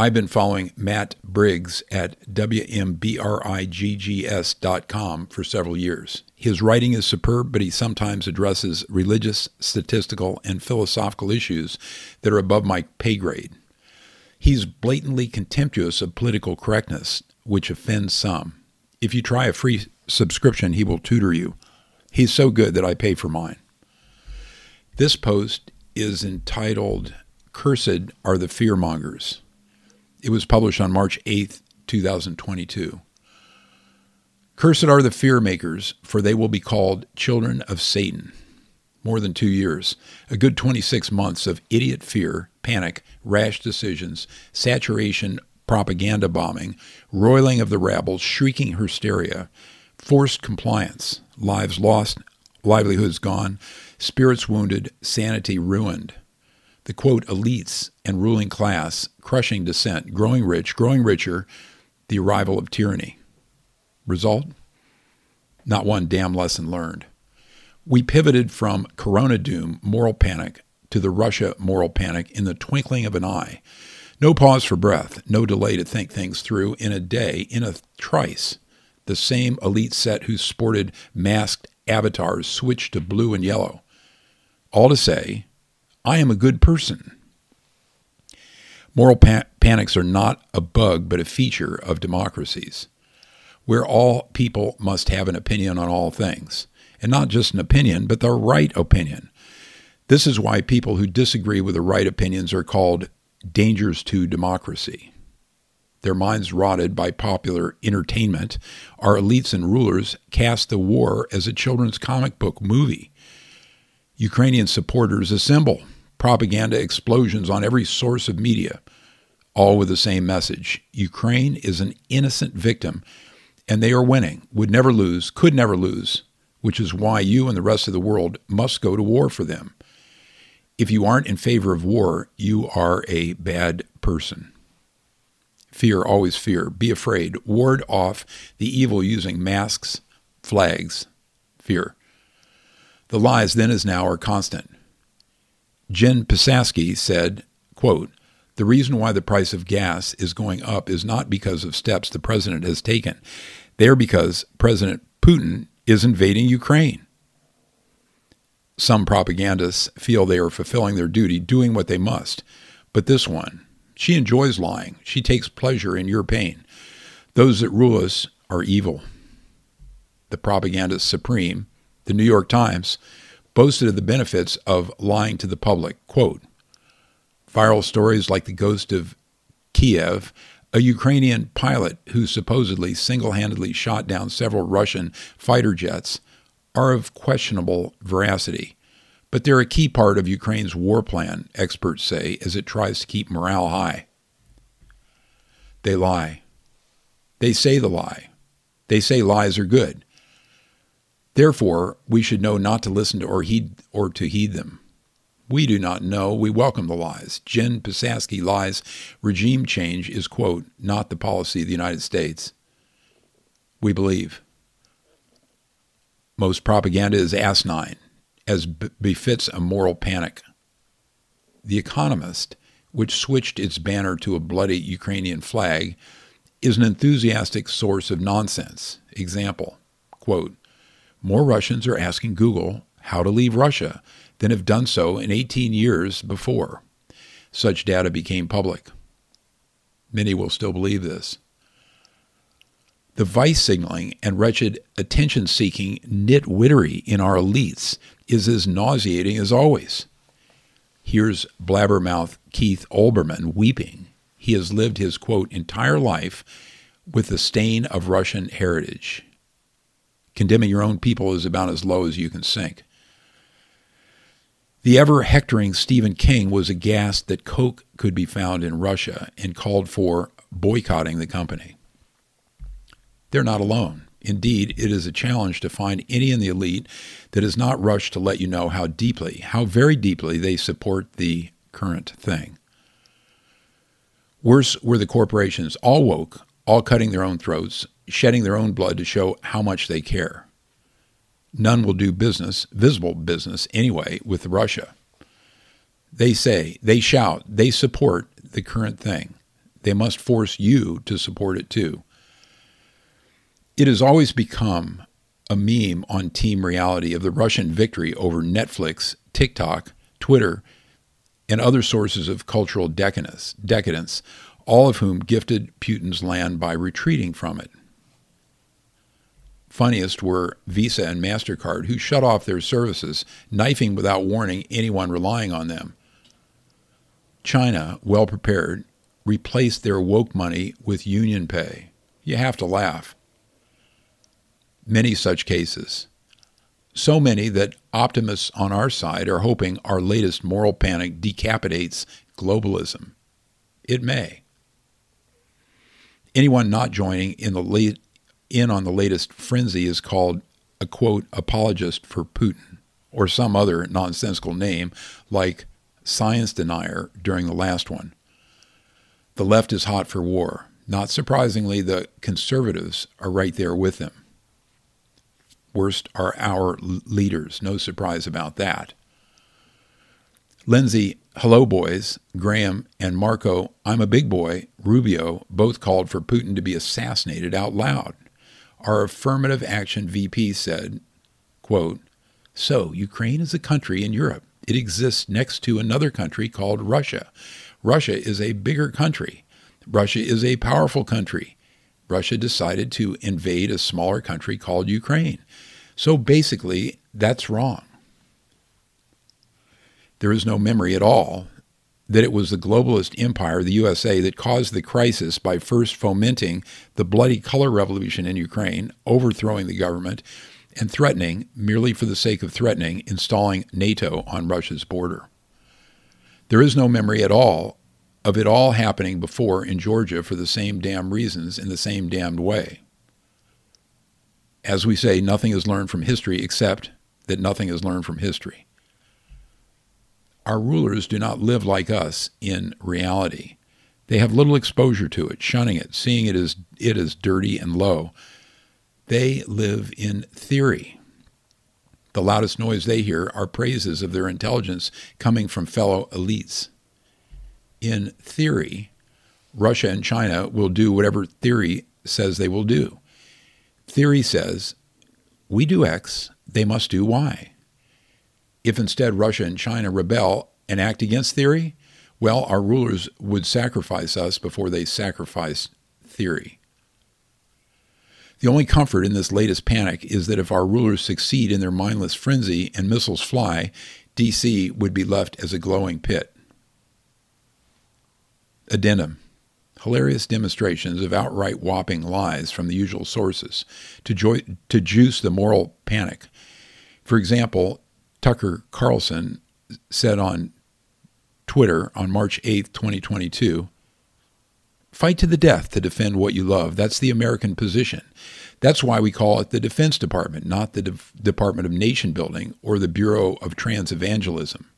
I've been following Matt Briggs at WMBRIGGS.com for several years. His writing is superb, but he sometimes addresses religious, statistical, and philosophical issues that are above my pay grade. He's blatantly contemptuous of political correctness, which offends some. If you try a free subscription, he will tutor you. He's so good that I pay for mine. This post is entitled Cursed Are the Fearmongers. It was published on March 8th, 2022. Cursed are the fear makers, for they will be called children of Satan. More than two years, a good 26 months of idiot fear, panic, rash decisions, saturation, propaganda bombing, roiling of the rabble, shrieking hysteria, forced compliance, lives lost, livelihoods gone, spirits wounded, sanity ruined the quote elites and ruling class, crushing dissent, growing rich, growing richer, the arrival of tyranny. Result? Not one damn lesson learned. We pivoted from corona doom, moral panic, to the Russia moral panic in the twinkling of an eye. No pause for breath, no delay to think things through. In a day, in a trice, the same elite set who sported masked avatars switched to blue and yellow. All to say, I am a good person. Moral pa- panics are not a bug, but a feature of democracies, where all people must have an opinion on all things, and not just an opinion, but the right opinion. This is why people who disagree with the right opinions are called dangers to democracy. Their minds rotted by popular entertainment, our elites and rulers cast the war as a children's comic book movie. Ukrainian supporters assemble propaganda explosions on every source of media, all with the same message Ukraine is an innocent victim, and they are winning, would never lose, could never lose, which is why you and the rest of the world must go to war for them. If you aren't in favor of war, you are a bad person. Fear, always fear. Be afraid. Ward off the evil using masks, flags, fear. The lies then as now are constant. Jen Psaki said, quote, the reason why the price of gas is going up is not because of steps the president has taken. They're because President Putin is invading Ukraine. Some propagandists feel they are fulfilling their duty, doing what they must. But this one, she enjoys lying. She takes pleasure in your pain. Those that rule us are evil. The propagandist supreme, the New York Times, boasted of the benefits of lying to the public. Quote, viral stories like the ghost of Kiev, a Ukrainian pilot who supposedly single handedly shot down several Russian fighter jets, are of questionable veracity. But they're a key part of Ukraine's war plan, experts say, as it tries to keep morale high. They lie. They say the lie. They say lies are good. Therefore, we should know not to listen to or heed or to heed them. We do not know. We welcome the lies. Jen Psaki lies regime change is, quote, not the policy of the United States. We believe. Most propaganda is asinine, as b- befits a moral panic. The Economist, which switched its banner to a bloody Ukrainian flag, is an enthusiastic source of nonsense. Example, quote, more Russians are asking Google how to leave Russia than have done so in 18 years before. Such data became public. Many will still believe this. The vice signaling and wretched attention seeking nitwittery in our elites is as nauseating as always. Here's blabbermouth Keith Olbermann weeping. He has lived his, quote, entire life with the stain of Russian heritage. Condemning your own people is about as low as you can sink. The ever hectoring Stephen King was aghast that Coke could be found in Russia and called for boycotting the company. They're not alone. Indeed, it is a challenge to find any in the elite that has not rushed to let you know how deeply, how very deeply they support the current thing. Worse were the corporations, all woke, all cutting their own throats, shedding their own blood to show how much they care. None will do business, visible business anyway, with Russia. They say, they shout, they support the current thing. They must force you to support it too. It has always become a meme on Team Reality of the Russian victory over Netflix, TikTok, Twitter, and other sources of cultural decadence, decadence, all of whom gifted Putin's land by retreating from it. Funniest were Visa and MasterCard, who shut off their services, knifing without warning anyone relying on them. China, well prepared, replaced their woke money with UnionPay. You have to laugh. Many such cases. So many that optimists on our side are hoping our latest moral panic decapitates globalism. It may. Anyone not joining in the late, in on the latest frenzy is called a quote apologist for Putin or some other nonsensical name like science denier during the last one. The left is hot for war. Not surprisingly, the conservatives are right there with them. Worst are our leaders. No surprise about that. Lindsey, hello, boys. Graham and Marco, I'm a big boy. Rubio both called for Putin to be assassinated out loud. Our affirmative action VP said, quote, So, Ukraine is a country in Europe. It exists next to another country called Russia. Russia is a bigger country. Russia is a powerful country. Russia decided to invade a smaller country called Ukraine. So basically, that's wrong. There is no memory at all that it was the globalist empire, the USA, that caused the crisis by first fomenting the bloody color revolution in Ukraine, overthrowing the government, and threatening, merely for the sake of threatening, installing NATO on Russia's border. There is no memory at all of it all happening before in Georgia for the same damn reasons in the same damned way. As we say, nothing is learned from history except that nothing is learned from history. Our rulers do not live like us in reality. They have little exposure to it, shunning it, seeing it as it as dirty and low. They live in theory. The loudest noise they hear are praises of their intelligence coming from fellow elites. In theory, Russia and China will do whatever theory says they will do. Theory says, we do X, they must do Y. If instead Russia and China rebel and act against theory, well, our rulers would sacrifice us before they sacrifice theory. The only comfort in this latest panic is that if our rulers succeed in their mindless frenzy and missiles fly, DC would be left as a glowing pit. Addendum hilarious demonstrations of outright whopping lies from the usual sources to, jo- to juice the moral panic. For example, Tucker Carlson said on Twitter on March 8, 2022, Fight to the death to defend what you love. That's the American position. That's why we call it the Defense Department, not the De- Department of Nation Building or the Bureau of Trans Evangelism.